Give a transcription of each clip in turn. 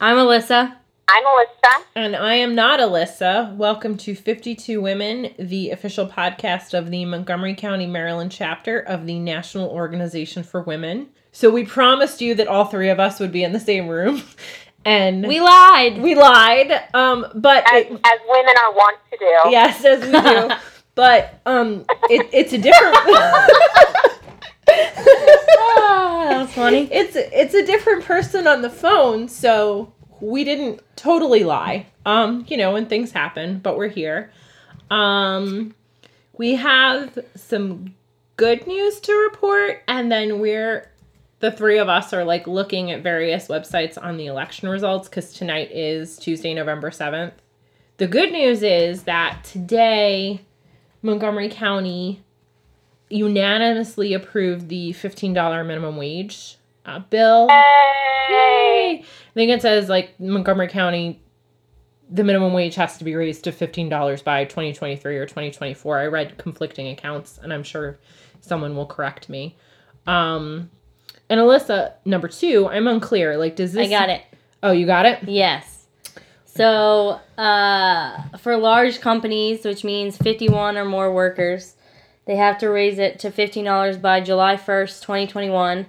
I'm Alyssa. I'm Alyssa. And I am not Alyssa. Welcome to 52 Women, the official podcast of the Montgomery County, Maryland chapter of the National Organization for Women. So we promised you that all three of us would be in the same room. And We lied. we lied. Um, but As, it- as women are wont to do. yes, as we do. but um, it, it's a different. Ah, that was funny. it's it's a different person on the phone, so we didn't totally lie. Um, you know, when things happen, but we're here. Um, we have some good news to report, and then we're the three of us are like looking at various websites on the election results because tonight is Tuesday, November seventh. The good news is that today Montgomery County unanimously approved the $15 minimum wage uh, bill. Yay! I think it says like Montgomery County, the minimum wage has to be raised to $15 by 2023 or 2024. I read conflicting accounts and I'm sure someone will correct me. Um, and Alyssa, number two, I'm unclear. Like, does this. I got it. Oh, you got it? Yes. So, uh, for large companies, which means 51 or more workers, they have to raise it to $15 by July 1st, 2021.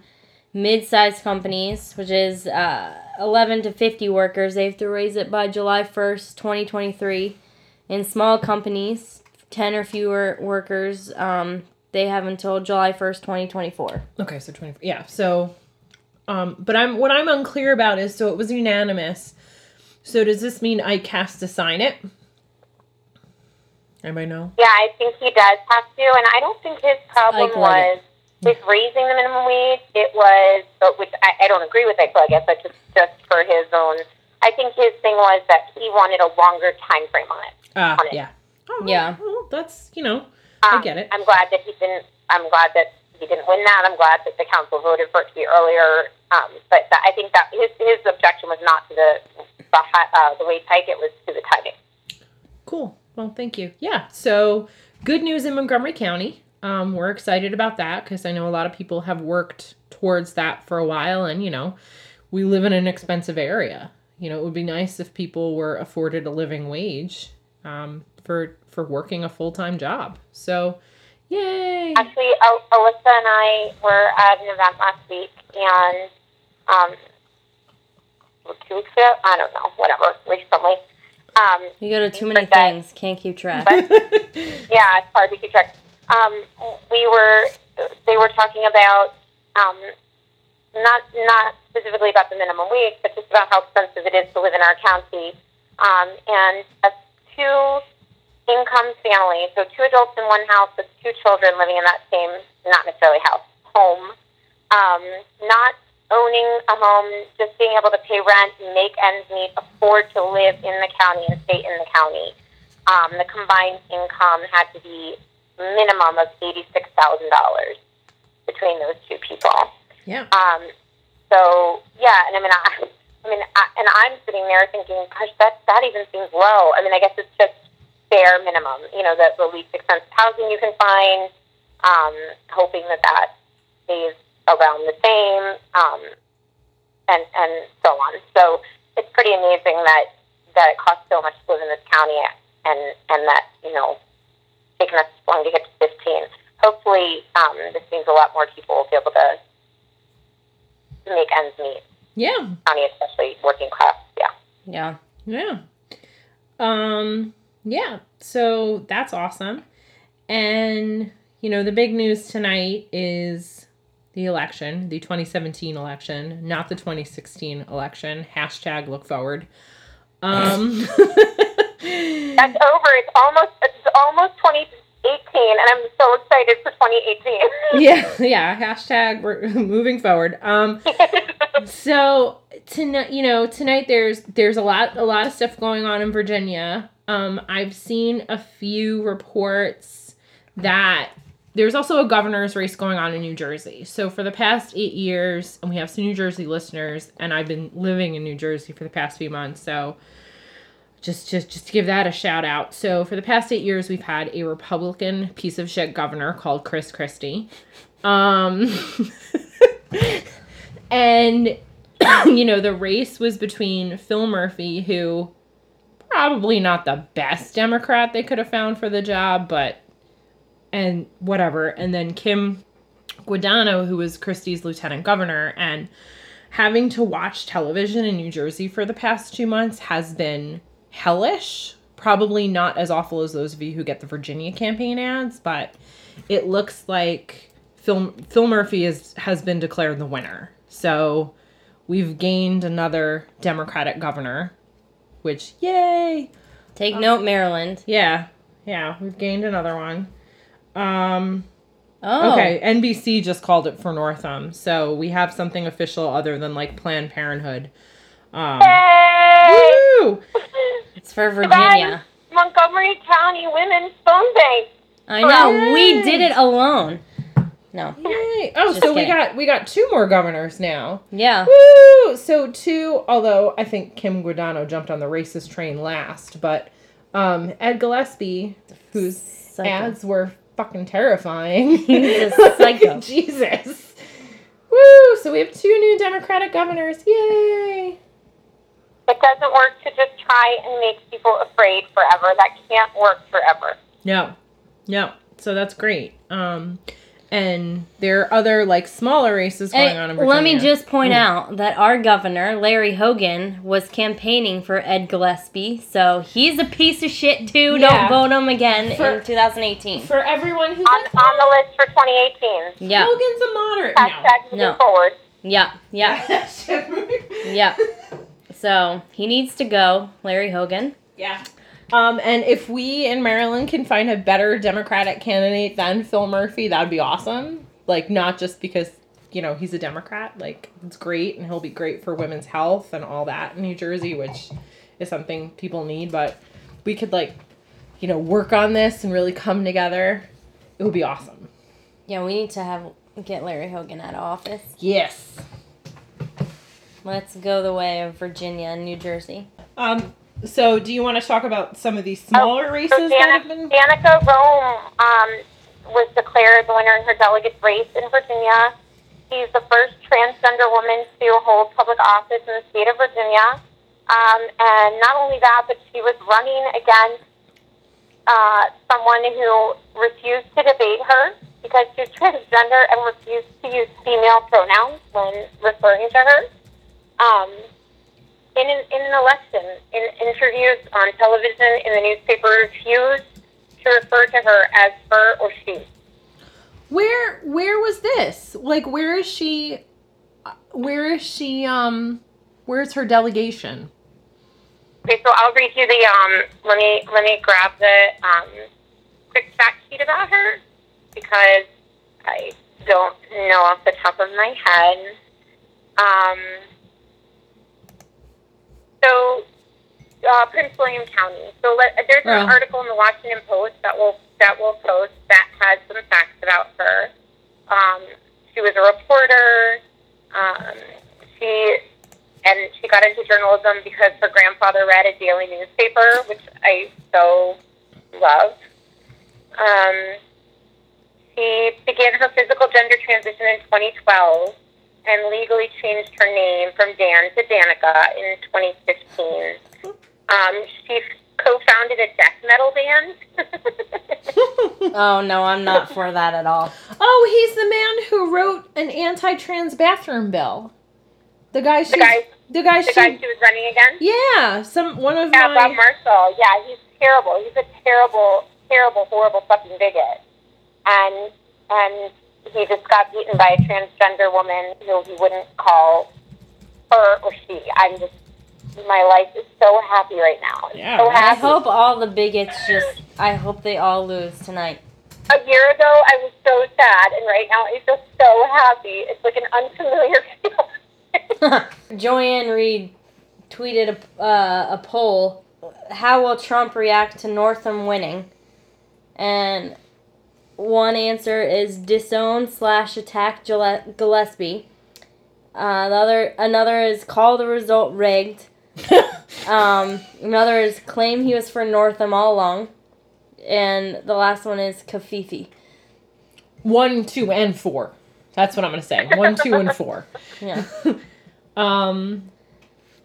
Mid sized companies, which is uh, 11 to 50 workers, they have to raise it by July 1st, 2023. In small companies, 10 or fewer workers, um, they have until July 1st, 2024. Okay, so 24. Yeah, so um but I'm what I'm unclear about is so it was unanimous. So does this mean Ike has to sign it? Anybody know? Yeah, I think he does have to, and I don't think his problem Ike Leggett. was with raising the minimum wage. It was, but which I, I don't agree with Ike Leggett, but just just for his own. I think his thing was that he wanted a longer time frame on it. Ah, On it. yeah. Oh, Yeah. Well, that's, you know, I Um, get it. I'm glad that he didn't. I'm glad that he didn't win that. I'm glad that the council voted for it to be earlier. Um, but that, I think that his his objection was not to the the, hi- uh, the wage hike; it was to the timing. Cool. Well, thank you. Yeah. So, good news in Montgomery County. Um, we're excited about that because I know a lot of people have worked towards that for a while, and you know, we live in an expensive area. You know, it would be nice if people were afforded a living wage um, for for working a full time job. So, yay! Actually, Al- Alyssa and I were at an event last week, and um, two weeks ago, I don't know, whatever, recently. Um, You go to too many things, can't keep track. yeah, it's hard to keep track. Um, we were, they were talking about, um, not not specifically about the minimum wage, but just about how expensive it is to live in our county. Um, and a two income family, so two adults in one house with two children living in that same, not necessarily house, home, um, not owning a home, just being able to pay rent, make ends meet, afford to live in the county and stay in the county. Um, the combined income had to be minimum of eighty-six thousand dollars between those two people. yeah. Um, so yeah, and I mean, I, I mean, I, and I'm sitting there thinking, gosh, that that even seems low. I mean, I guess it's just bare minimum. You know, the, the least expensive housing you can find. Um, hoping that that stays around the same, um, and and so on. So it's pretty amazing that that it costs so much to live in this county, and and that you know, taking us long to get to 15. Hopefully, um, this means a lot more people will be able to to make ends meet. Yeah. County, especially working class. Yeah. Yeah. Yeah. Um yeah, so that's awesome. And you know, the big news tonight is the election, the 2017 election, not the 2016 election. Hashtag look forward. Um That's over. It's almost it's almost 2018, and I'm so excited for 2018. yeah, yeah, hashtag we're moving forward. Um so tonight you know tonight there's there's a lot a lot of stuff going on in virginia um i've seen a few reports that there's also a governor's race going on in new jersey. So for the past eight years and we have some new jersey listeners and i've been living in new jersey for the past few months so just just just to give that a shout out. So for the past eight years we've had a republican piece of shit governor called chris christie. Um and you know, the race was between Phil Murphy, who probably not the best Democrat they could have found for the job, but and whatever, and then Kim Guadagno, who was Christie's lieutenant governor, and having to watch television in New Jersey for the past two months has been hellish. Probably not as awful as those of you who get the Virginia campaign ads, but it looks like Phil, Phil Murphy is, has been declared the winner. So we've gained another Democratic governor, which, yay! Take note, Maryland. Yeah, yeah, we've gained another one. Um, Oh. Okay, NBC just called it for Northam, so we have something official other than like Planned Parenthood. Um, Yay! woo! It's for Virginia. Montgomery County Women's Phone Bank. I know. We did it alone. No. Yay! Oh, Just so we got we got two more governors now. Yeah. Woo! So two, although I think Kim Guadagno jumped on the racist train last, but um, Ed Gillespie, whose Psycho. ads were fucking terrifying. He's a psycho. Jesus. Woo! So we have two new Democratic governors. Yay! It doesn't work to just try and make people afraid forever. That can't work forever. No, no. So that's great. Um, and there are other like smaller races going Hey, on in Virginia. let me just point Mm. out that our governor, Larry Hogan, was campaigning for Ed Gillespie, so he's a piece of shit too. Yeah. Don't vote him again For- in 2018. for everyone who's On, like, on the list for 2018. Yeah, Hogan's a moderate. Hashtag moving No. forward. yeah, yeah, yeah. So he needs to go, Larry Hogan. yeah. Um, and if we in Maryland can find a better Democratic candidate than Phil Murphy, that'd be awesome. Like not just because you know he's a Democrat, like it's great, and he'll be great for women's health and all that in New Jersey, which is something people need. But we could like, you know, work on this and really come together. It would be awesome. Yeah, we need to have get Larry Hogan out of office. Yes. Let's go the way of Virginia and New Jersey. Um. So, do you want to talk about some of these smaller races So that have Danica, been? Danica Roem um, was declared the winner in her delegate's race in Virginia. She's the first transgender woman to hold public office in the state of Virginia. Um, and not only that, but she was running against uh, someone who refused to debate her because she's transgender and refused to use female pronouns when referring to her. Um, in an, in an election, in interviews on television, in the newspaper, refused to refer to her as her or she. Where Where was this? Like, where is she? Where is she? Um, where's her delegation? Okay, so I'll read you the um. Let me let me grab the um quick fact sheet about her because I don't know off the top of my head. Um. So, uh, Prince William County. So let, there's an Oh. article in the Washington Post that will that will post that has some facts about her. Um, she was a reporter. Um, she and she got into journalism because her grandfather read a daily newspaper, which I so love. Um, she began her physical gender transition in 2012 and legally changed her name from Dan to Danica in 2015. Um, she co-founded a death metal band. Oh no, I'm not for that at all. oh, he's the man who wrote an anti-trans bathroom bill. The guy. She, the guy, The guy. the She. guy she was running against. yeah. Some one of Yeah, Bob. Marshall. Yeah, he's terrible. He's a terrible, terrible, horrible fucking bigot. And and he just got beaten by a transgender woman who he wouldn't call her or she. I'm just my life is so happy right now. Yeah, so I I hope all the bigots just. I hope they all lose tonight. A year ago, I was so sad, and right now, I feel so happy. It's like an unfamiliar feeling. Joy-Ann Reid tweeted a, uh, a poll How will Trump react to Northam winning? And one answer is disown slash attack Gillespie. Uh, the other, another is call the result rigged. Um, another is claim he was for Northam all along. And the last one is covfefe. One, two, and four. That's what I'm gonna say. One, two, and four. Yeah. Um,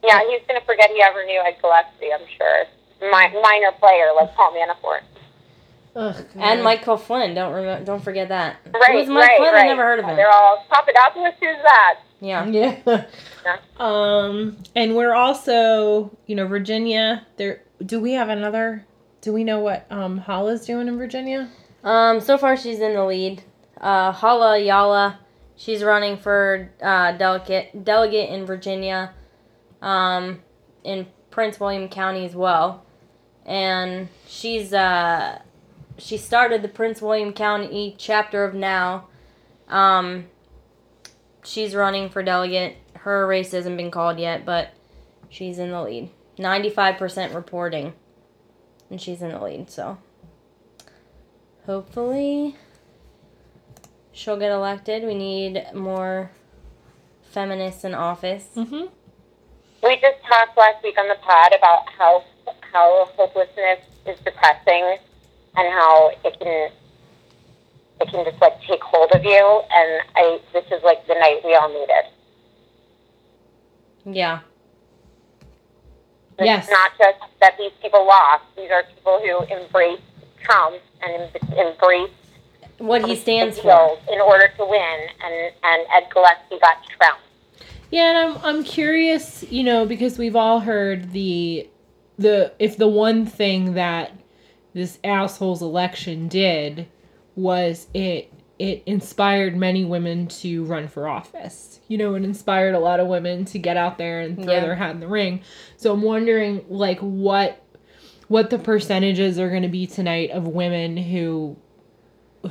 Yeah, he's gonna forget he ever knew Ed Gillespie. I'm sure. Mi- minor player like Paul Manafort. Ugh, And Michael Flynn. Don't remember. Don't forget that. Right, Who's Mike right, Flynn? right. I never heard of him. They're all Papadopoulos. Who's that? Yeah. Yeah. Um, and we're also, you know, Virginia. There, do we have another? Do we know what um Hala's doing in Virginia? Um. So far, she's in the lead. Uh, Hala Ayala. She's running for uh, delegate delegate in Virginia. Um, in Prince William County as well, and she's uh, she started the Prince William County chapter of Now. Um, she's running for delegate. Her race hasn't been called yet, but she's in the lead. Ninety-five percent reporting, and she's in the lead. So hopefully, she'll get elected. We need more feminists in office. Mm-hmm. We just talked last week on the pod about how how hopelessness is depressing, and how it can it can just like take hold of you. And I this is like the night we all needed. Yeah. It's Yes. not just that these people lost; these are people who embrace Trump and em- embrace What he stands for. in order to win. And and Ed Gillespie got trounced. Yeah, and I'm I'm curious, you know, because we've all heard the the if the one thing that this asshole's election did was it it inspired many women to run for office. You know, it inspired a lot of women to get out there and throw Yeah. their hat in the ring. So I'm wondering like what what the percentages are going to be tonight of women who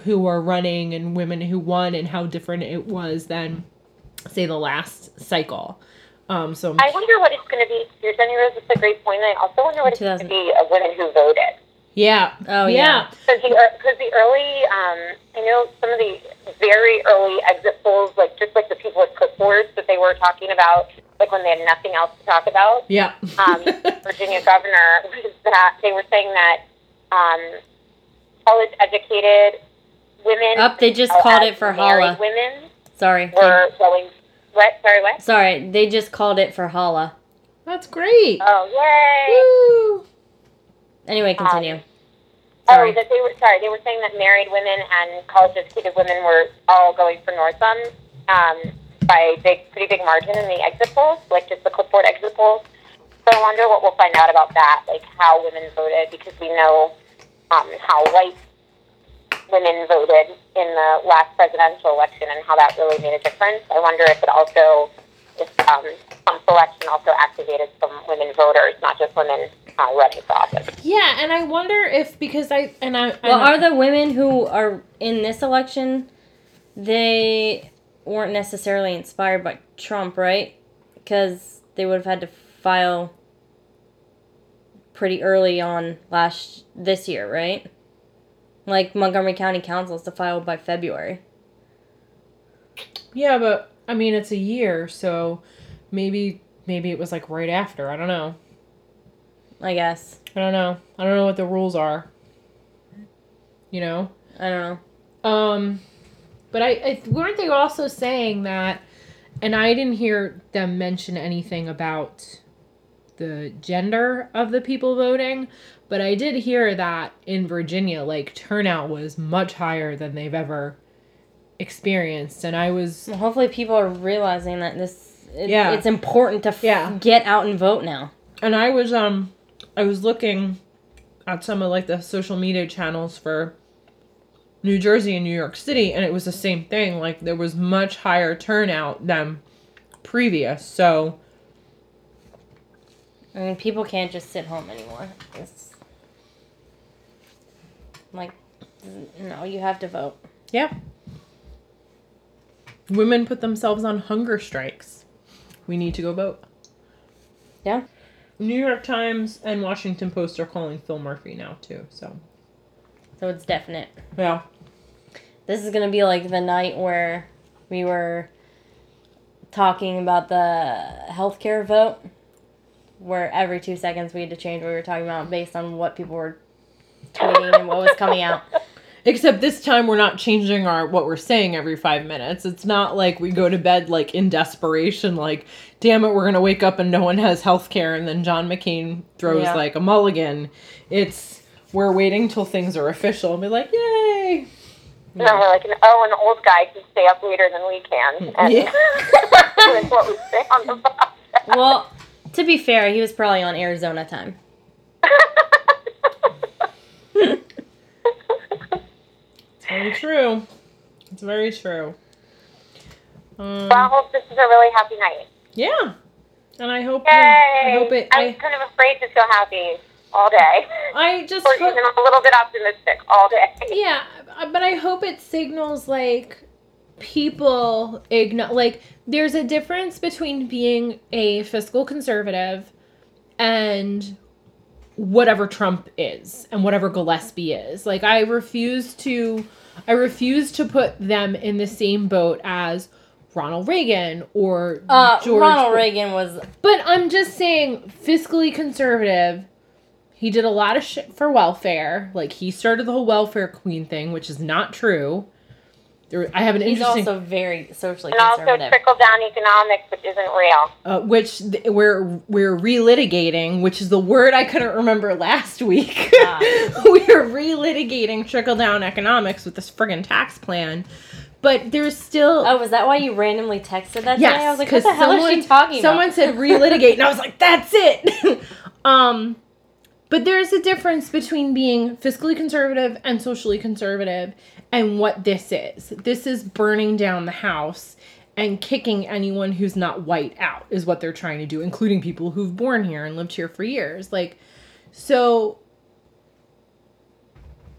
who are running and women who won and how different it was than say the last cycle. Um, so I wonder what it's going to be. You're Jenny Rose. It's a great point. I also wonder what it's going to be of women who voted. Yeah, Oh, yeah, Because the, because the early, um, I know some of the very early exit polls, like just like the people with clipboards that they were talking about, like when they had nothing else to talk about. yeah. Um, Virginia governor was that they were saying that um, college educated women. Up, they just called it for married Hala. Women Sorry. were going. What? Sorry, what? Sorry, they just called it for Hala. That's great. Oh, yay! Woo. Anyway, continue. Oh, Sorry. that they were sorry. They were saying that married women and college-educated women were all going for Northam um, by big, pretty big margin in the exit polls, like just the clipboard exit polls. So I wonder what we'll find out about that, like how women voted, because we know um, how white women voted in the last presidential election and how that really made a difference. I wonder if it also, if um, some selection also activated some women voters, not just women uh, running for office. Yeah, and I wonder if because I and I Well, I are the women who are in this election, they weren't necessarily inspired by Trump, right? Because they would have had to file pretty early on last this year, right? Like Montgomery County Council is to file by February. yeah, but I mean it's a year, so maybe maybe it was like right after. I don't know. I guess. I don't know. I don't know what the rules are. You know. I don't know. Um, but I, I weren't they also saying that, and I didn't hear them mention anything about the gender of the people voting, but I did hear that in Virginia, like turnout was much higher than they've ever experienced, and I was Well, hopefully, people are realizing that this it, Yeah. it's important to f- Yeah. get out and vote now. and I was um I was looking at some of like the social media channels for New Jersey and New York City and it was the same thing like there was much higher turnout than previous so I mean, people can't just sit home anymore. It's like, no, you have to vote. yeah women put themselves on hunger strikes we need to go vote Yeah. New York Times and Washington Post are calling Phil Murphy now too so So it's definite. yeah This is gonna be like the night where we were talking about the healthcare vote, where every two seconds we had to change what we were talking about based on what people were tweeting and what was coming out. Except this time we're not changing our what we're saying every five minutes. It's not like we go to bed like in desperation, like, damn it, we're gonna wake up and no one has health care and then John McCain throws Yeah. like a mulligan. It's we're waiting till things are official and be like, yay. And then we're like, oh, an old guy can stay up later than we can. Mm, and Yeah. that's what we say on the podcast. Well, to be fair, he was probably on Arizona time. It's very true. It's very true. Um, well, I hope this is a really happy night. yeah. And I hope Yay! I hope it I'm I, kind of afraid to feel happy all day. I just or hope- even a little bit optimistic all day. Yeah, but I hope it signals like people igno- like there's a difference between being a fiscal conservative and whatever Trump is and whatever Gillespie is. Like I refuse to I refuse to put them in the same boat as Ronald Reagan or Uh, George Ronald Bu- Reagan was But I'm just saying fiscally conservative. He did a lot of shit for welfare. Like he started the whole welfare queen thing, which is not true. There, I have an he's interesting, also very socially And also conservative. trickle down economics, which isn't real. uh, which th- we're we're relitigating, which is the word I couldn't remember last week. Ah. we're relitigating trickle down economics with this friggin' tax plan, but there's still Oh, was that why you randomly texted that Yes, today? I was like, what 'cause the hell is she talking someone about? said relitigate, and I was like, that's it. um, but there's a difference between being fiscally conservative and socially conservative, and what this is. This is burning down the house and kicking anyone who's not white out is what they're trying to do, including people who've born here and lived here for years. Like, so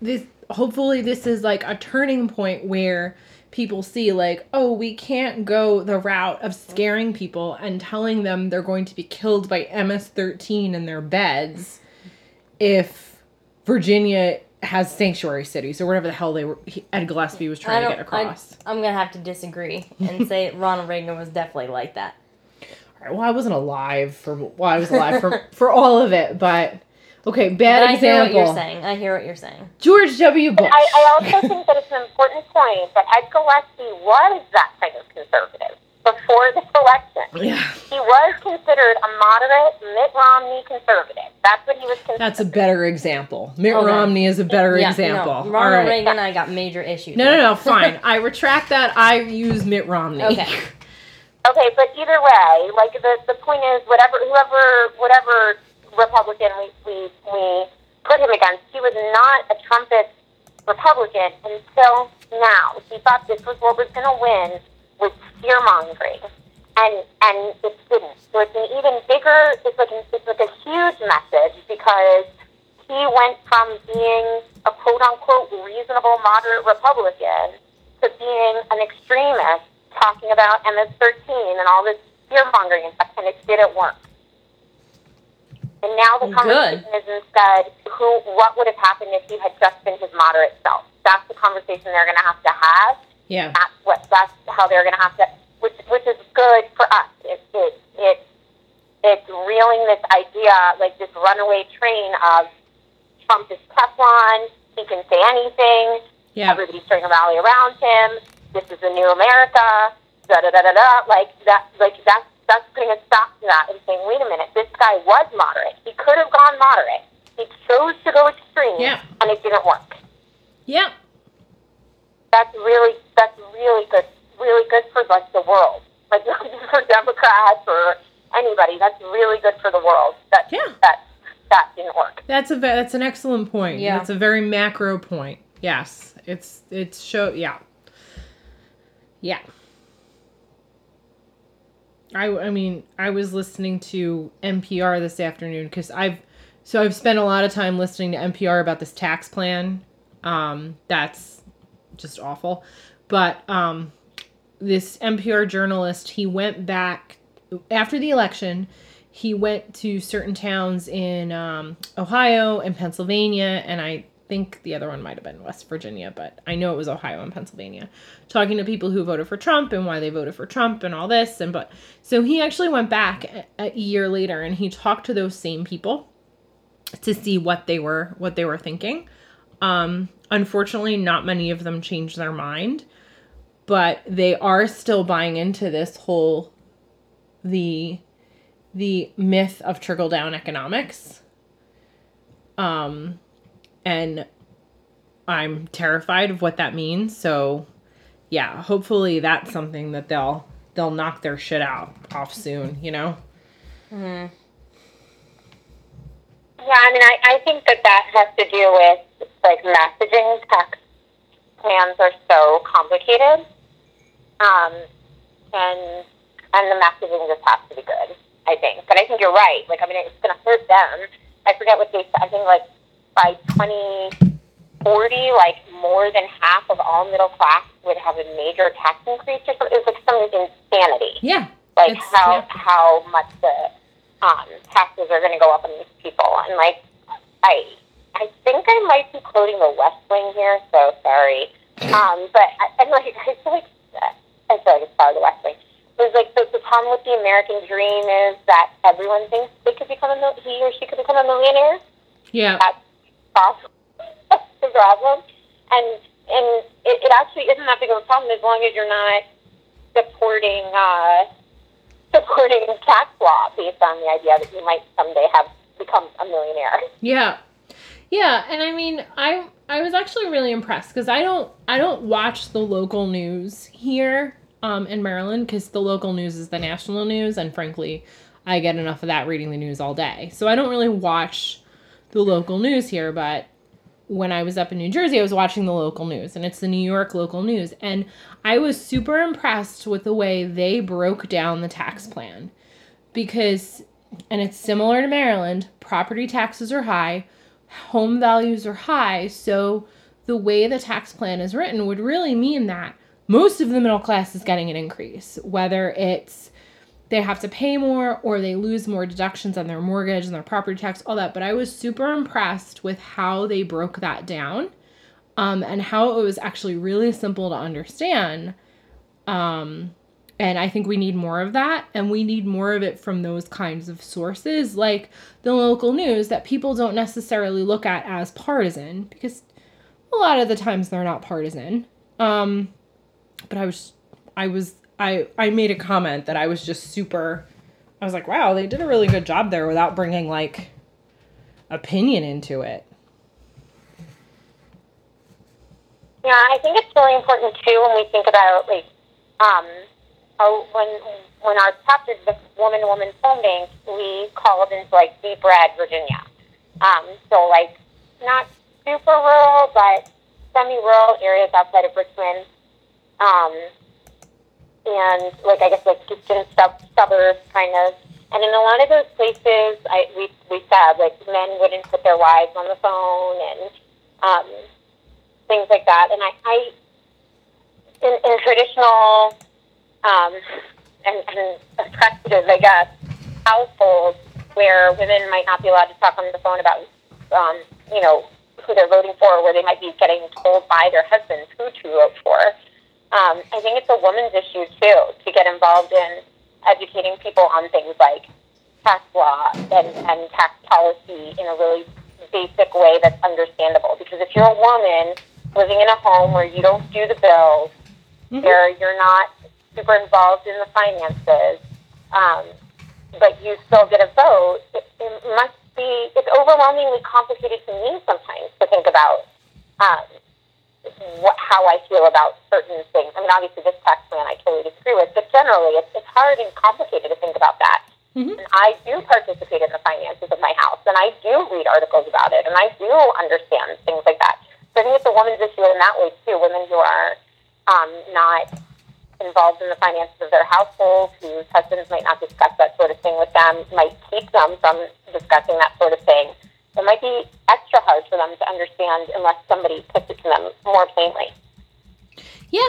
this hopefully this is like a turning point where people see like oh we can't go the route of scaring people and telling them they're going to be killed by ms-13 in their beds if virginia has sanctuary cities or whatever the hell they were he, ed gillespie was trying to get across I, am gonna have to disagree and say Ronald Reagan was definitely like that. All right, well i wasn't alive for well i was alive for for all of it but okay But bad I hear what you're saying. I hear what you're saying. george w bush I, I also think that it's an important point that Ed Gillespie was that kind of conservative before this election. yeah He was considered a moderate Mitt Romney conservative. That's what he was considered. That's a better example. Mitt Okay. Romney is a better Yeah, example. No, Ronald right. Reagan and I got major issues. No, no, no, fine. I retract that. I use Mitt Romney. Okay. Okay, but either way, like the the point is, whatever whoever whatever Republican we we, we put him against, he was not a trumpet Republican until now. He thought this was what was going to win was fear mongering, and and it didn't. So it's an even bigger. It's like an, it's like a huge message because he went from being a quote unquote reasonable moderate Republican to being an extremist talking about MS-13 and all this fear mongering and stuff, and it didn't work. And now the Good. conversation is instead, who, what would have happened if he had just been his moderate self? That's the conversation they're going to have to have. Yeah. That's what. That's how they're going to have to, which which is good for us. It it it it's reeling this idea like this runaway train of Trump is Teflon. He can say anything. Yeah. Everybody's trying to rally around him. This is the new America. Da da da da da. Like that. Like that's that's putting a stop to that and saying, wait a minute, this guy was moderate. He could have gone moderate. He chose to go extreme, Yeah. and it didn't work. Yeah. That's really that's really good. Really good for like the world. Like not just for Democrats or anybody. That's really good for the world. That Yeah. that that didn't work. That's a that's an excellent point. Yeah. That's a very macro point. Yes. It's it's show yeah. Yeah. I I mean, I was listening to NPR this afternoon cuz I've so I've spent a lot of time listening to NPR about this tax plan. Um that's just awful. But um this NPR journalist, he went back after the election he went to certain towns in um, Ohio and Pennsylvania, and I think the other one might have been West Virginia, but I know it was Ohio and Pennsylvania, talking to people who voted for Trump and why they voted for Trump and all this. And but so he actually went back a, a year later and he talked to those same people to see what they were what they were thinking. Um, unfortunately, not many of them change their mind, but they are still buying into this whole the the myth of trickle down economics. Um, and I'm terrified of what that means. So, yeah, hopefully that's something that they'll they'll knock their shit out off soon. You know. Mm-hmm. Yeah, I mean, I, I think that that has to do with like messaging. Tax plans are so complicated, um, and and the messaging just has to be good. I think, but I think you're right. Like, I mean, it's going to hurt them. I forget what they said. I think like by 2040, like more than half of all middle class would have a major tax increase or something. It's like some insanity. Yeah. Like how how much the um, taxes are going to go up on these people, and like I I think I might be quoting the West Wing here, so sorry. Um, but I, I'm like I feel like I feel like it's part of the West Wing It was like the, the problem with the American dream is that everyone thinks they could become a mil- he or she could become a millionaire. Yeah, that's possible. That's the problem, and and it, it actually isn't that big of a problem as long as you're not supporting uh, supporting tax law based on the idea that you might someday have become a millionaire. Yeah. Yeah, and I mean, I I was actually really impressed because I don't I don't watch the local news here um, in Maryland because the local news is the national news, and frankly, I get enough of that reading the news all day. So I don't really watch the local news here, but when I was up in New Jersey, I was watching the local news, and it's the New York local news. And I was super impressed with the way they broke down the tax plan because, and it's similar to Maryland, property taxes are high, home values are high. So the way the tax plan is written would really mean that most of the middle class is getting an increase, whether it's they have to pay more or they lose more deductions on their mortgage and their property tax, all that. But I was super impressed with how they broke that down um, and how it was actually really simple to understand. Um, and I think we need more of that, and we need more of it from those kinds of sources, like the local news that people don't necessarily look at as partisan, because a lot of the times they're not partisan. Um, but I was I was I I made a comment that I was just super I was like, wow, they did a really good job there without bringing like opinion into it. Yeah, I think it's really important too when we think about like um oh, when when our chapter the woman woman phone bank we called into like deep red Virginia. Um, so like not super rural but semi rural areas outside of Richmond um, and like I guess like distant sub- suburbs kind of. And in a lot of those places, I we we said like men wouldn't put their wives on the phone and um, things like that. And I, I in, in traditional um, and, and oppressive, I guess, households where women might not be allowed to talk on the phone about, um, you know, who they're voting for, where they might be getting told by their husbands who to vote for. Um, I think it's a woman's issue too to get involved in educating people on things like tax law and, and tax policy in a really basic way that's understandable. Because if you're a woman living in a home where you don't do the bills, mm-hmm. where you're not super involved in the finances, um, but you still get a vote, it, it must be, it's overwhelmingly complicated to me sometimes to think about um, what, how I feel about certain things. I mean, obviously, this tax plan I totally disagree with, but generally, it's, it's hard and complicated to think about that. Mm-hmm. And I do participate in the finances of my house, and I do read articles about it, and I do understand things like that. So I think it's a woman's issue in that way too. Women who are um, not involved in the finances of their household, whose husbands might not discuss that sort of thing with them, might keep them from discussing that sort of thing it might be extra hard for them to understand unless somebody puts it to them more plainly. Yeah,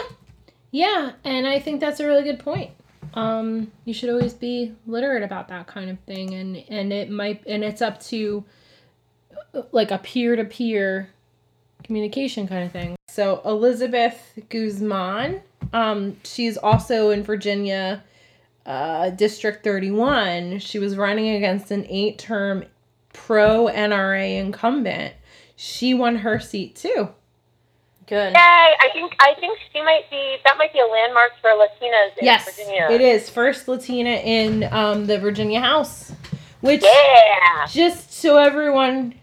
yeah, and I think that's a really good point. Um, you should always be literate about that kind of thing, and and it might and it's up to like a peer to peer communication kind of thing. So Elizabeth Guzman, um, she's also in Virginia, uh, District 31. She was running against an eight term pro NRA incumbent, she won her seat too. Good. Yay! I think I think she might be that might be a landmark for Latinas in Yes, Virginia. it is first Latina in um, the Virginia House, which Yeah. just so everyone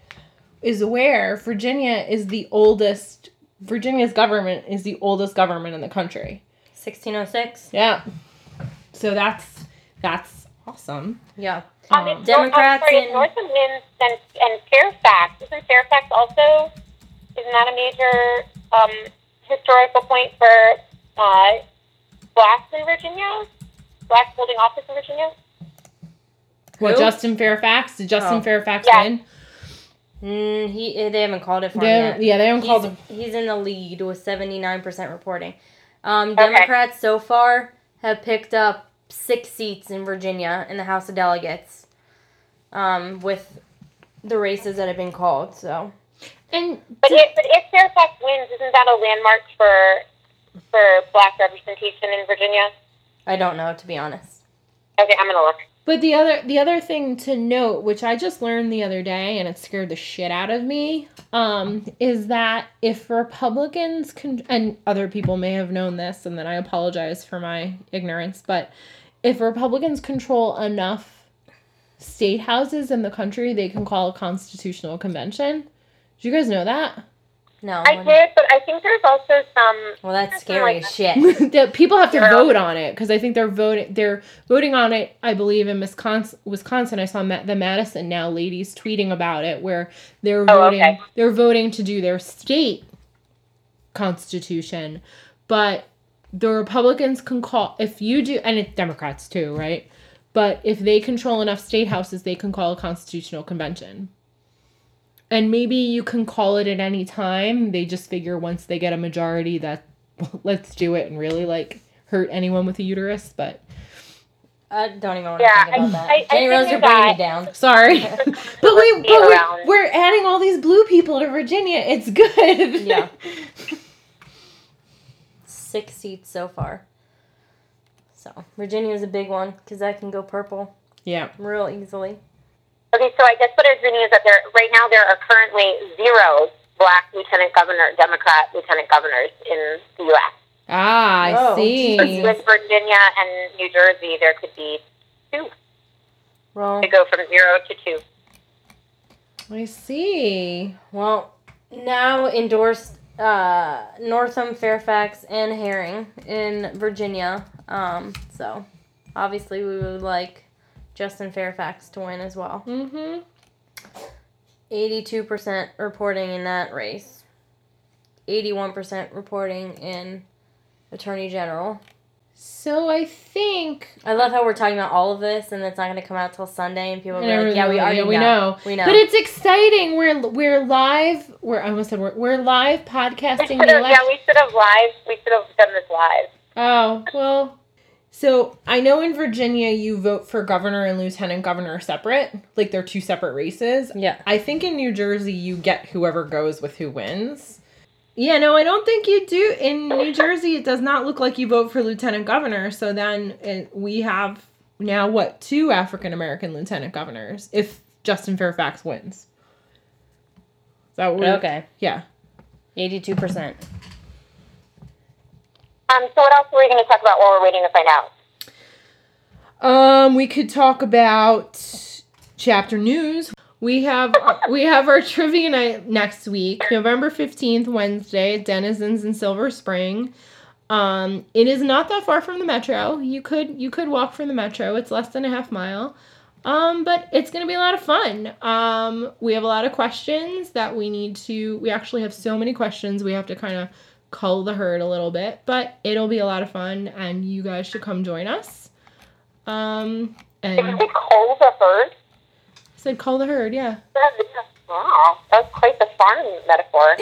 is aware, Virginia is the oldest. Virginia's government is the oldest government in the country. 1606. Yeah. So that's that's awesome. Yeah. Um, Um, it's Democrats North, in- Northumberland and, and Fairfax. Isn't Fairfax also? Isn't that a major um, historical point for uh, blacks in Virginia? Blacks holding office in Virginia? what Who? Justin Fairfax? Did Justin Oh. Fairfax Yeah. win? Mm, he they haven't called it for him yet. yeah, they haven't he's, called him. He's in the lead with 79% reporting. Um, Okay. Democrats so far have picked up six seats in Virginia in the House of Delegates um, with the races that have been called. So And But if, but if Fairfax wins, isn't that a landmark for for black representation in Virginia? I don't know, to be honest. Okay, I'm gonna look. But the other the other thing to note, which I just learned the other day and it scared the shit out of me, um, is that if Republicans con- and other people may have known this, and then I apologize for my ignorance, but if Republicans control enough state houses in the country, they can call a constitutional convention. Do you guys know that? No. I did, but I think there's also some. Well, that's scary like as shit. that people have to Yeah. vote on it because I think they're voting. They're voting on it. I believe in Wisconsin. Wisconsin, I saw Ma- the Madison Now ladies tweeting about it, where they're Oh, voting. okay. They're voting to do their state constitution, but the Republicans can call if you do, and it's Democrats too, right? But if they control enough state houses, they can call a constitutional convention. And maybe you can call it at any time. They just figure once they get a majority that let's do it and really like hurt anyone with a uterus. But I don't even want to Yeah, think about I- that. I- I Jenny Rose, figured you're bringing me down. sorry, but we but we're, we're adding all these blue people to Virginia. It's good. Yeah. Six seats so far. So Virginia's a big one because that can go purple yeah. real easily. Okay, so I guess what I was reading is that there right now there are currently zero black lieutenant governor, Democrat lieutenant governors in the U.S. Ah, I Oh, see. With Virginia and New Jersey, there could be two. Well, To go from zero to two. I see. well, now endorsed uh, Northam, Fairfax, and Herring in Virginia. Um, so obviously we would like Justin Fairfax to win as well. Mm-hmm. 82% reporting in that race. 81% reporting in Attorney General. So I think I love how we're talking about all of this and it's not going to come out till Sunday and people will be And like, yeah, we already yeah, we know. know. We know. But it's exciting. We're we're live. We're I almost said we're, we're live podcasting should the have, yeah, we should have live. We should have done this live. Oh well. So I know in Virginia you vote for governor and lieutenant governor separate, like they're two separate races. yeah. I think in New Jersey you get whoever goes with who wins. Yeah, no, I don't think you do. In New Jersey, it does not look like you vote for lieutenant governor. So then it, we have now what two African American lieutenant governors if Justin Fairfax wins. Is that what we're- Okay. Yeah. 82%. Um, so what else were we going to talk about while we're waiting to find out? Um, we could talk about chapter news. We have we have our trivia night next week, November fifteenth, Wednesday, Denizens in Silver Spring. Um, it is not that far from the metro. You could you could walk from the metro. It's less than a half mile. Um, but it's gonna be a lot of fun. Um, we have a lot of questions that we need to. We actually have so many questions. We have to kind of cull the herd a little bit, but it'll be a lot of fun, and you guys should come join us. Um, Did you and say coal the herd? said call the herd, yeah. Wow, that's quite the farm metaphor.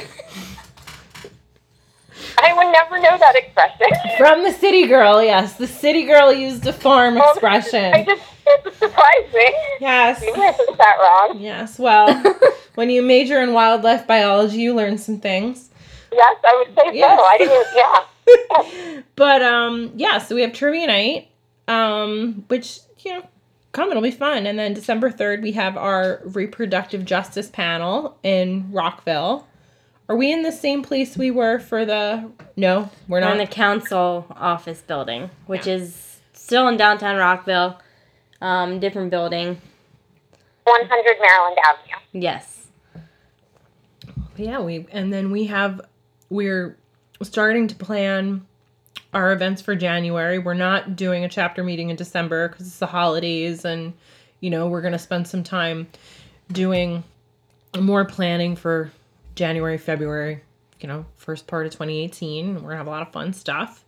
I would never know that expression. From the city girl, yes. The city girl used a farm I expression. I just, it surprised me. Yes. Maybe I that wrong. Yes. Well, when you major in wildlife biology, you learn some things. Yes, I would say Yes. so. I didn't, yeah. but um yeah, so we have trivia night. Um, which, you know, come, it'll be fun. And then December 3rd, we have our reproductive justice panel in Rockville. Are we in the same place we were for the? No, we're We're not. in the council office building, which is still in downtown Rockville. Um, different building. 100 Maryland Avenue. Yes. yeah, we and then we have we're starting to plan our events for January. We're not doing a chapter meeting in December because it's the holidays, and you know we're gonna spend some time doing more planning for January, February. You know, first part of 2018. We're gonna have a lot of fun stuff.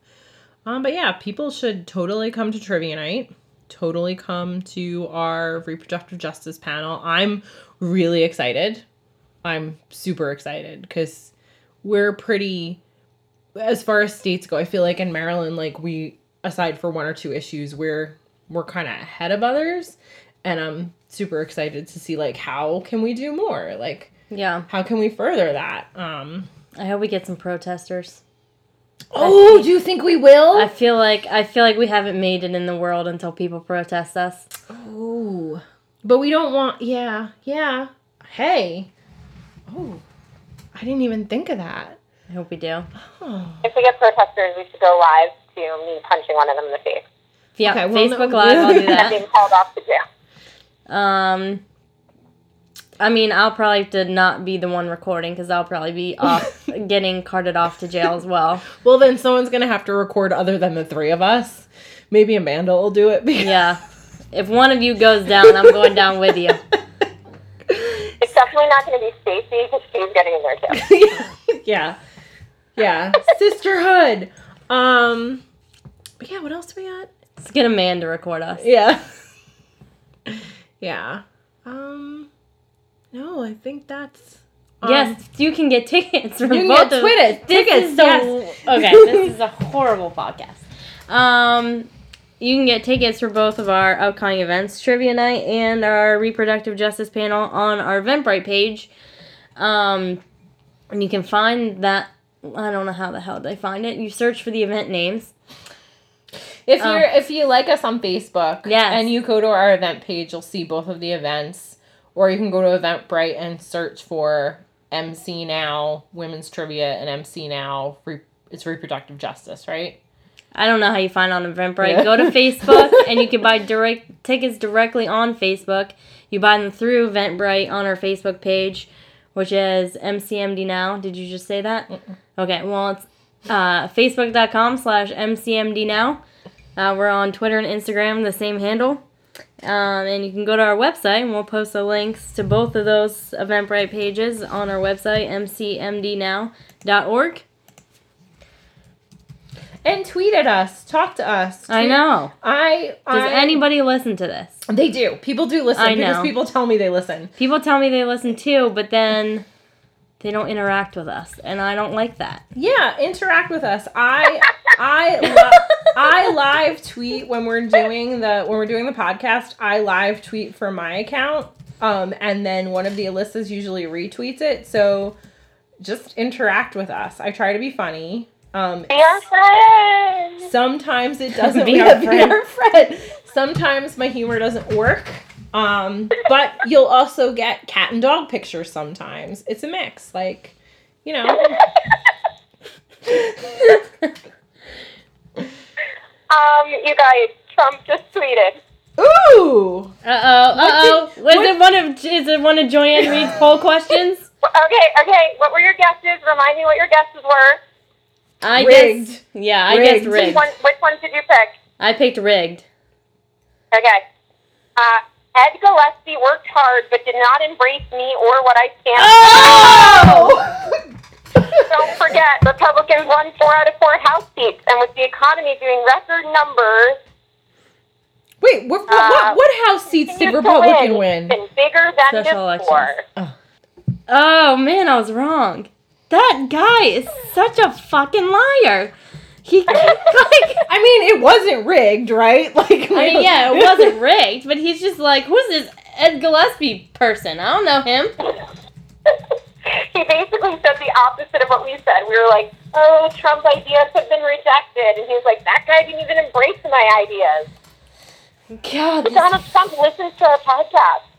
Um, but yeah, people should totally come to trivia night. Totally come to our reproductive justice panel. I'm really excited. I'm super excited because we're pretty as far as states go, I feel like in Maryland, like we aside for one or two issues, we're we're kind of ahead of others, and I'm super excited to see like how can we do more, like Yeah. how can we further that. Um, I hope we get some protesters. oh, do you think we will? I feel like I feel like we haven't made it in the world until people protest us. oh, but we don't want. Yeah, yeah. Hey, oh, I didn't even think of that. I hope we do. Oh. If we get protesters, we should go live to me punching one of them in the face. Yeah, Okay, well, Facebook no- Live. I'll do And that. being called off to jail. Um, I mean, I'll probably have to not be the one recording because I'll probably be off getting carted off to jail as well. Well, then someone's gonna have to record other than the three of us. Maybe Amanda will do it. Because Yeah. If one of you goes down, I'm going down with you. It's definitely not going to be Stacy because she's getting in there too. yeah. Yeah. Sisterhood. Um but yeah, what else do we got? Let's get a man to record us. Yeah. yeah. Um no, I think that's um, yes, you can get tickets from You can both get of Twitter This tickets, is so yes. okay. This is a horrible podcast. Um, you can get tickets for both of our upcoming events, trivia night and our reproductive justice panel, on our Eventbrite page. Um, and you can find that. I don't know how the hell they find it. You search for the event names. If Um, you're if you like us on Facebook Yes. and you go to our event page, you'll see both of the events. Or you can go to Eventbrite and search for MC Now Women's Trivia and MC Now re- it's reproductive justice, right? I don't know how you find it on Eventbrite. Yeah. Go to Facebook and you can buy direct tickets directly on Facebook. You buy them through Eventbrite on our Facebook page, which is MCMD Now. Did you just say that? Okay, well, it's uh, facebook.com slash MCMD Now. Uh, we're on Twitter and Instagram, the same handle. Um, and you can go to our website and we'll post the links to both of those Eventbrite pages on our website, mcmdnow.org. And tweet at us, talk to us. I know. I Does I- anybody listen to this? They do. People do listen I because know. people tell me they listen. People tell me they listen too, but then they don't interact with us, and I don't like that. Yeah, interact with us. I I li- I live tweet when we're doing the when we're doing the podcast. I live tweet from my account, um, and then one of the Alyssas usually retweets it. So just interact with us. I try to be funny. Um, Be our friends. sometimes it doesn't Be be, our be friend. our friend. Sometimes my humor doesn't work. Um, but you'll also get cat and dog pictures sometimes. It's a mix, like, you know. Um, you guys, Trump just tweeted. Ooh. Uh oh, uh oh. did- Was what- it one of is it one of Joy-Ann Reid's poll questions? Okay, okay. What were your guesses? Remind me what your guesses were. I Rigged. guessed. Yeah, I Rigged. guessed Which rigged. one? Which one did you pick? I picked rigged. Okay. Uh, Ed Gillespie worked hard, but did not embrace me or what I stand Oh! for. Don't forget, Republicans won four out of four House seats, and with the economy doing record numbers, Wait, what, what, Uh, what, what house seats did continues to Republican win? It's been bigger than Special before. elections. Oh man, I was wrong. That guy is such a fucking liar. He like I mean, it wasn't rigged, right? Like, I mean, yeah, it wasn't rigged, but he's just like, who's this Ed Gillespie person? I don't know him. he basically said the opposite of what we said. We were like, oh, Trump's ideas have been rejected. And he was like, that guy didn't even embrace my ideas. God, Donald Trump listens to our podcast.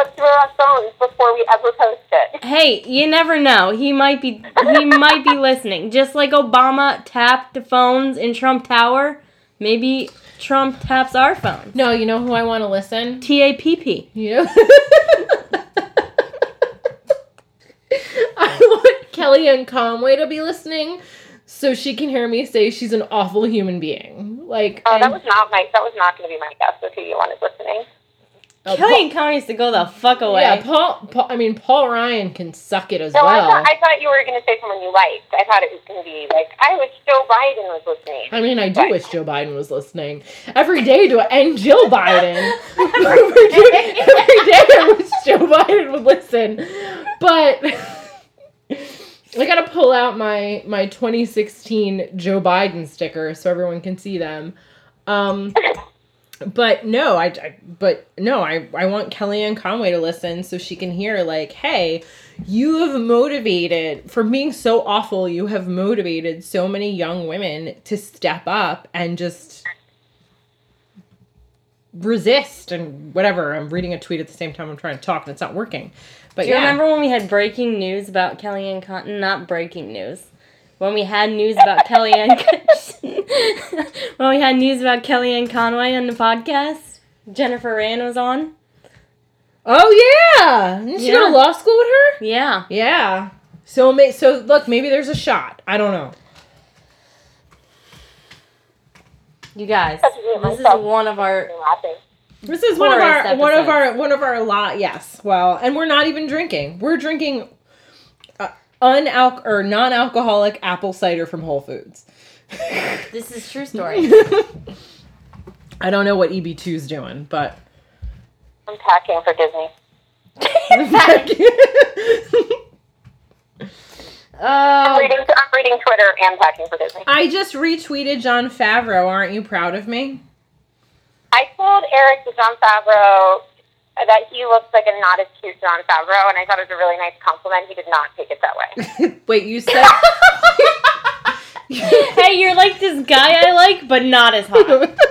Look through our phones before we ever post it. Hey, you never know. He might be he might be listening. Just like Obama tapped the phones in Trump Tower, maybe Trump taps our phone. No, you know who I want to listen? T A P P. You know? I want Kellyanne Conway to be listening so she can hear me say she's an awful human being. Like, Oh, that was not my. That was not going to be my guess of who you wanted listening. Uh, Kelly and Connie needs to go the fuck away. Yeah, Paul, Paul. I mean, Paul Ryan can suck it as No, I thought I thought you were going to say someone you liked. I thought it was going to be like I wish Joe Biden was listening. I mean, I do wish Joe Biden was listening every day Do to and Jill Biden. every, day, every day I wish Joe Biden would listen, but I gotta pull out my my 2016 Joe Biden sticker so everyone can see them. Um, but no, I, I but no, I I want Kellyanne Conway to listen so she can hear like, hey, you have motivated for being so awful. You have motivated so many young women to step up and just resist and whatever. I'm reading a tweet at the same time I'm trying to talk and it's not working. But Do you yeah, remember when we had breaking news about Kellyanne Con? Not breaking news. When we had news about Kellyanne. when we had news about Kellyanne Conway on the podcast, Jennifer Rand was on. Oh yeah, didn't she go Yeah. to law school with her? Yeah. Yeah. So may so look, maybe there's a shot. I don't know. You guys, this is one of our. This is one of Tourist our one of our one of our lot. Yes. Well, and we're not even drinking. We're drinking unalc or non-alcoholic apple cider from Whole Foods. This is true story. I don't know what EB2 is doing, but I'm packing for Disney. I'm Oh, reading. I'm reading Twitter and packing for Disney. I just retweeted Jon Favreau. Aren't you proud of me? I told Eric to Jon Favreau that he looks like a not as cute Jon Favreau, and I thought it was a really nice compliment. He did not take it that way. Wait, you said hey, you're like this guy I like, but not as hot.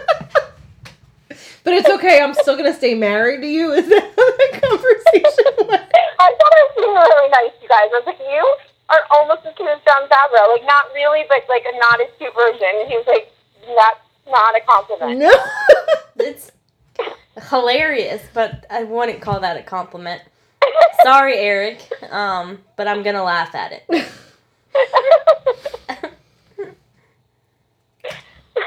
But it's okay. I'm still gonna stay married to you. Is that how the conversation went? I thought it was being really nice, you guys. I was like, you are almost as cute as Jon Favreau. Like, not really, but like a not as cute version. And he was like, that's not a compliment. No. It's hilarious, but I wouldn't call that a compliment. Sorry, Eric, um, but I'm gonna laugh at it.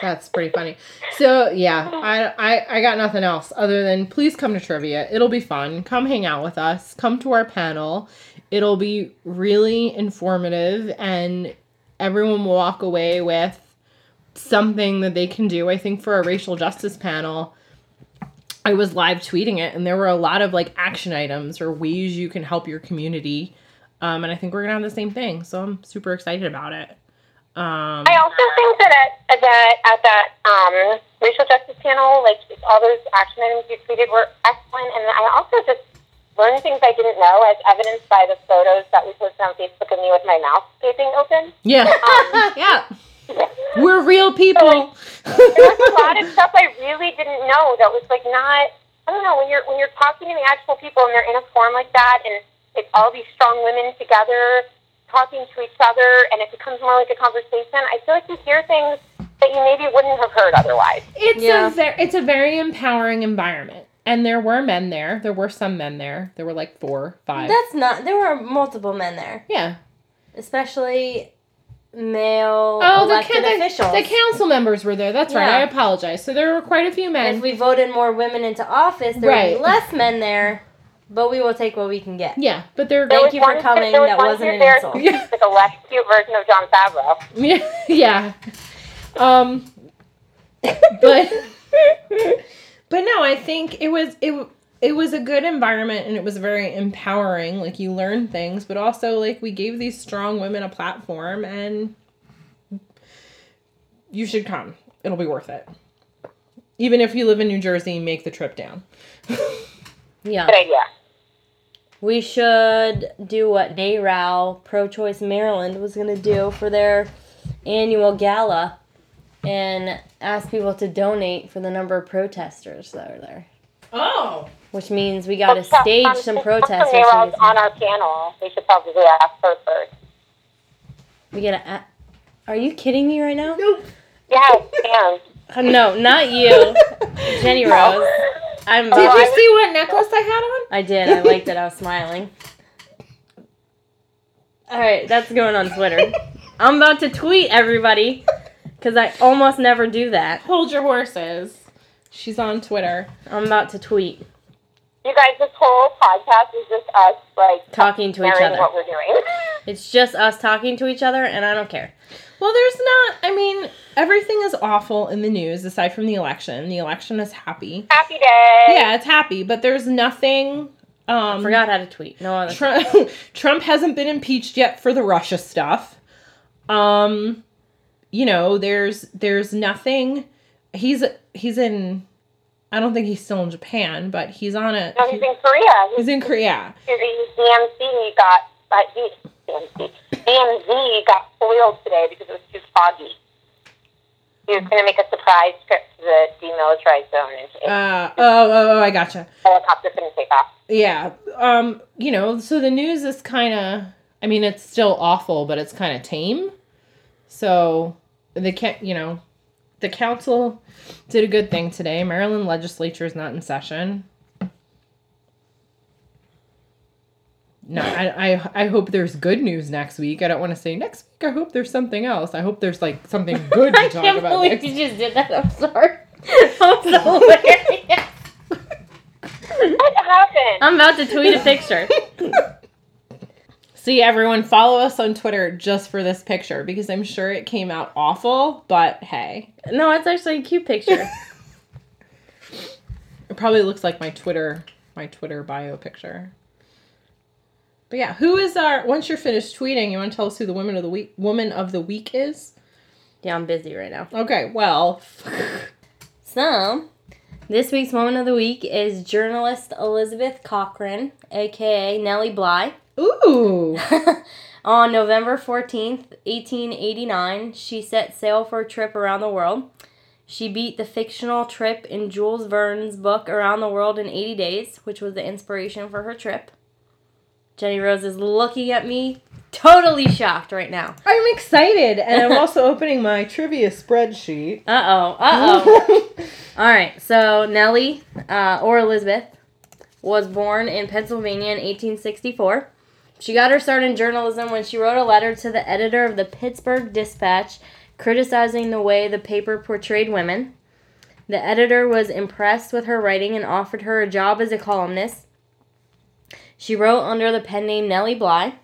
That's pretty funny. So yeah, I, I I got nothing else other than please come to trivia. It'll be fun. Come hang out with us. Come to our panel. It'll be really informative and everyone will walk away with something that they can do. I think for a racial justice panel, I was live tweeting it and there were a lot of like action items or ways you can help your community. Um, and I think we're gonna have the same thing. So I'm super excited about it. Um, I also think that at, at that at that um, racial justice panel, like all those action items you tweeted were excellent, and I also just learned things I didn't know, as evidenced by the photos that we posted on Facebook of me with my mouth gaping open. Yeah. yeah. We're real people. There was a lot of stuff I really didn't know that was like not. I don't know when you're when you're talking to the actual people and they're in a forum like that, and it's all these strong women together talking to each other, and it becomes more like a conversation. I feel like you hear things that you maybe wouldn't have heard otherwise. It's Yeah. a very it's a very empowering environment. And there were men there. There were some men there. There were like four, five. That's not. There were multiple men there, yeah. especially male Oh, the, elected ca- the, officials. the council members were there. That's right. I apologize. So there were quite a few men. if we voted more women into office, there would be less men there. But we will take what we can get. Yeah, but they're There Thank you for coming. there was That wasn't an there insult. who was like a less cute version of Jon Favreau. yeah, yeah. Um, but but no, I think it was it it was a good environment and it was very empowering. Like you learn things, but also like we gave these strong women a platform, and you should come. It'll be worth it. Even if you live in New Jersey, make the trip down. Yeah. Good idea. We should do what NARAL Pro Choice Maryland was going to do for their annual gala and ask people to donate for the number of protesters that are there. Oh, which means we got to Well, stage um, some since protests. Dr. or Mayraw's something. on our panel. We should probably ask her first. We gotta. a- Are you kidding me right now? Nope. Yes, Pam. Uh, no, not you, Jenny Rose. I'm. Did Oh, you I- see what necklace I had on? I did. I liked it. I was smiling. All right, that's going on Twitter. I'm about to tweet everybody because I almost never do that. Hold your horses. She's on Twitter. I'm about to tweet, You guys, this whole podcast is just us, like, talking to each other. what we're doing. It's just us talking to each other, and I don't care. Well, there's not. I mean, everything is awful in the news aside from the election. The election is happy. Happy day. Yeah, it's happy, but there's nothing. Um, Forgot how to tweet. No other. Trump, Trump hasn't been impeached yet for the Russia stuff. Um, you know, there's there's nothing. He's he's in. I don't think he's still in Japan, but he's on a. No, he's in Korea. He's, he's in Korea. his DMC got, uh, he, DMC, DMZ got foiled today because it was too foggy. He was going to make a surprise trip to the demilitarized zone and Uh, oh, oh, oh, I gotcha. helicopter couldn't take off. Yeah. Um, you know, so the news is kind of I mean, it's still awful, but it's kind of tame. So, they can't, you know, the council did a good thing today. Maryland legislature is not in session. No, I, I I hope there's good news next week. I don't want to say next week. I hope there's something else. I hope there's like something good to talk about. I talk can't about believe next. you just did that. I'm sorry. I'm so hilarious. What happened? I'm about to tweet a picture. See, everyone, follow us on Twitter just for this picture because I'm sure it came out awful, but hey. No, it's actually a cute picture. It probably looks like my Twitter my Twitter bio picture. But yeah, who is our once you're finished tweeting, you want to tell us who the woman of the week woman of the week is? Yeah, I'm busy right now. Okay, well, So, this week's moment of the week is journalist Elizabeth Cochran, aka Nellie Bly. Ooh. On November 14th, 1889, she set sail for a trip around the world. She beat the fictional trip in Jules Verne's book Around the World in 80 Days, which was the inspiration for her trip. Jenny Rose is looking at me totally shocked right now. I'm excited and I'm also opening my trivia spreadsheet. Uh oh, uh oh. All right, so Nellie, uh, or Elizabeth, was born in Pennsylvania in 1864. She got her start in journalism when she wrote a letter to the editor of the Pittsburgh Dispatch criticizing the way the paper portrayed women. The editor was impressed with her writing and offered her a job as a columnist. She wrote under the pen name Nellie Bly.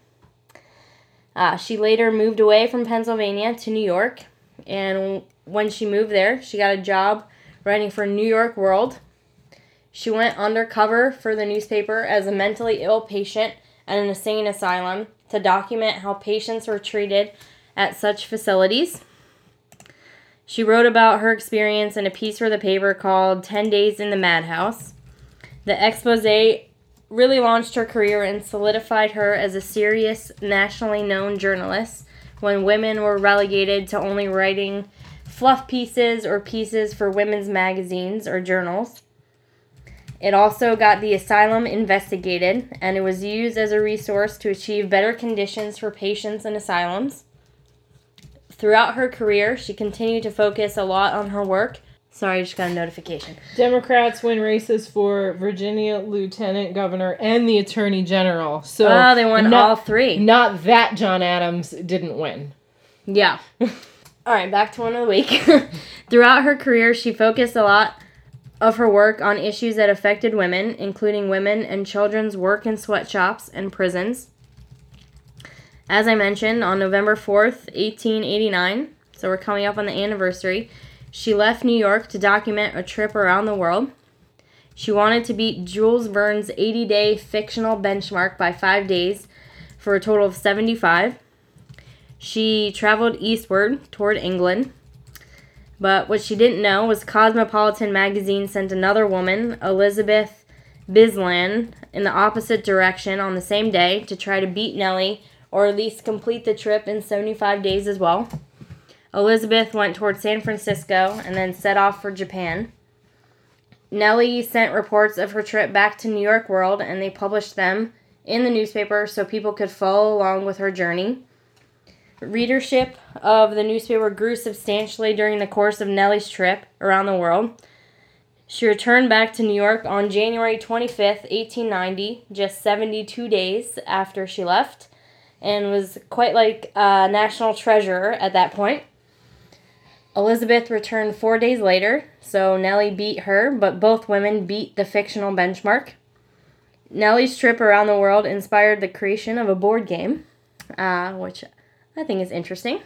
Uh, she later moved away from Pennsylvania to New York, and when she moved there, she got a job writing for New York World. She went undercover for the newspaper as a mentally ill patient at an insane asylum to document how patients were treated at such facilities. She wrote about her experience in a piece for the paper called 10 Days in the Madhouse. The expose really launched her career and solidified her as a serious, nationally known journalist when women were relegated to only writing fluff pieces or pieces for women's magazines or journals. It also got the asylum investigated, and it was used as a resource to achieve better conditions for patients in asylums. Throughout her career, she continued to focus a lot on her work. Sorry, I just got a notification. Democrats win races for Virginia Lieutenant Governor and the Attorney General. So Oh, they won not, all three. Not that John Adams didn't win. Yeah. All right, back to one of the week. Throughout her career, she focused a lot of her work on issues that affected women, including women and children's work in sweatshops and prisons. As I mentioned, on November 4th, 1889, so we're coming up on the anniversary, she left New York to document a trip around the world. She wanted to beat Jules Verne's 80 day fictional benchmark by five days for a total of 75. She traveled eastward toward England. But what she didn't know was Cosmopolitan magazine sent another woman, Elizabeth Bisland, in the opposite direction on the same day to try to beat Nellie or at least complete the trip in 75 days as well. Elizabeth went toward San Francisco and then set off for Japan. Nellie sent reports of her trip back to New York World and they published them in the newspaper so people could follow along with her journey. Readership of the newspaper grew substantially during the course of Nellie's trip around the world. She returned back to New York on January 25th, 1890, just 72 days after she left, and was quite like a national treasure at that point. Elizabeth returned four days later, so Nellie beat her, but both women beat the fictional benchmark. Nellie's trip around the world inspired the creation of a board game, uh, which I think is interesting.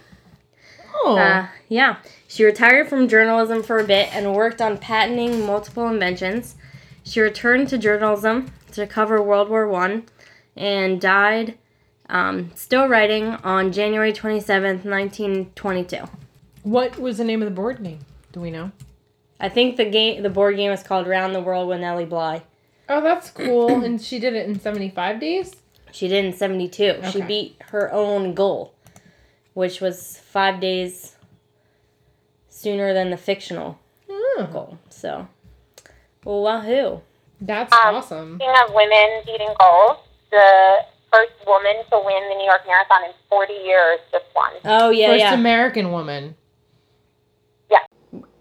Oh. Uh, yeah. She retired from journalism for a bit and worked on patenting multiple inventions. She returned to journalism to cover World War One, and died um, still writing on January 27th, 1922. what was the name of the board game? Do we know? I think the game, the board game was called Round the World with Nellie Bly. Oh, that's cool. and she did it in 75 days? She did in 72. She beat her own goal, which was five days sooner than the fictional Oh, goal. So, well, wahoo. that's Um, awesome. Speaking of women beating goals, the first woman to win the New York Marathon in 40 years just won. Oh, yeah, First yeah. American woman. Yeah.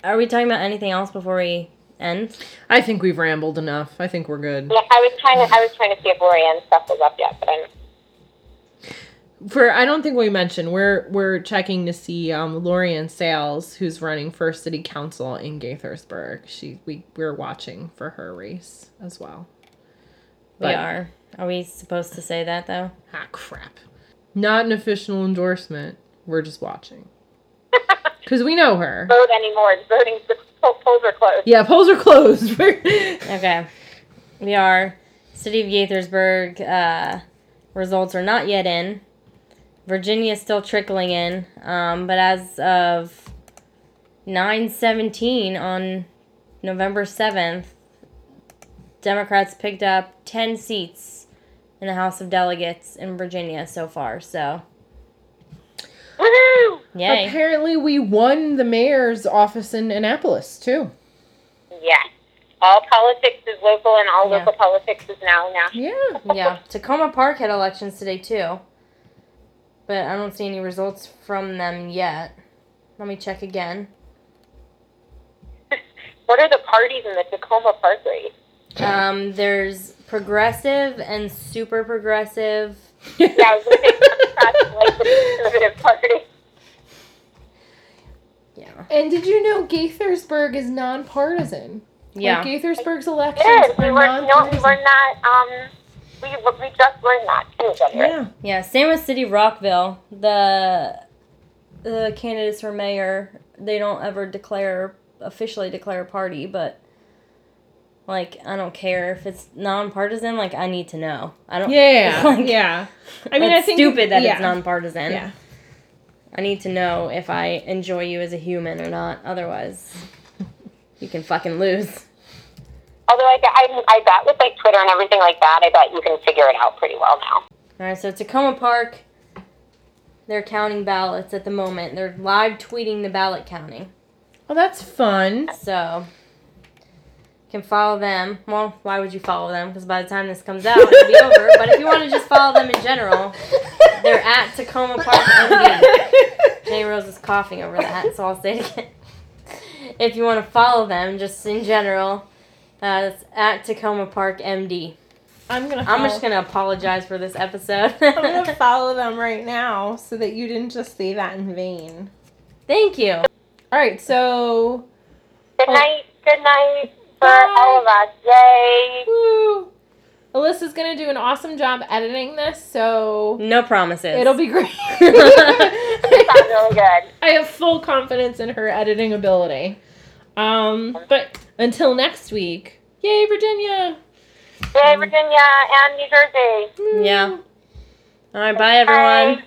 Are we talking about anything else before we end? I think we've rambled enough. I think we're good. Yeah, I was trying to I was trying to see if Laurie-Anne's stuff was up yet, but I'm For I don't think we mentioned we're we're checking to see um Laurie-Anne Sayles, who's running for city council in Gaithersburg. She we we're watching for her race as well. We are. Are we supposed to say that, though? Ah crap. Not an official endorsement. We're just watching. Cause we know her. vote anymore. Voting polls are closed. Yeah, polls are closed. Okay. We are. City of Gaithersburg uh, results are not yet in. Virginia is still trickling in. Um, but as of 917 on November 7th, Democrats picked up 10 seats in the House of Delegates in Virginia so far. So, Woohoo! yay. Apparently we won the mayor's office in Annapolis too. Yes. All politics is local, and all Yeah. local politics is now national. Yeah. yeah, Takoma Park had elections today too. But I don't see any results from them yet. Let me check again. What are the parties in the Takoma Park race? Um, there's progressive and super progressive. Yeah, I was going to say like the conservative party. Yeah. And did you know Gaithersburg is nonpartisan? Yeah. Like Gaithersburg's elections Yes, we are were. No, we nonpartisan. learned that. Um, we we just learned that too. January. Yeah. Yeah, same with City Rockville. The the candidates for mayor, they don't ever declare officially declare a party, but like I don't care if it's nonpartisan, like I need to know. I don't Yeah. Like, yeah. I mean, I it's think stupid that yeah. it's nonpartisan. Yeah. I need to know if I enjoy you as a human or not. Otherwise, you can fucking lose. Although I, I, I bet with like Twitter and everything like that, I bet you can figure it out pretty well now. All right, so Takoma Park, they're counting ballots at the moment. They're live tweeting the ballot counting. Oh, that's fun. So, you can follow them. Well, why would you follow them? Because by the time this comes out, it'll be over. But if you want to just follow them in general, they're at Takoma Park MD. Jenny Rose is coughing over that, so I'll say it again. If you want to follow them, just in general, uh, at Takoma Park MD. I'm gonna. I'm just gonna apologize for this episode. I'm gonna follow them right now so that you didn't just say that in vain. Thank you. All right, so Good night. Good night for Bye. all of us. Yay! woo. Alyssa's gonna do an awesome job editing this, so No promises. it'll be great. Sounds really good. I have full confidence in her editing ability. Um, but until next week, yay Virginia! Yay, Virginia and New Jersey. Mm. Yeah. All right, bye everyone. Bye.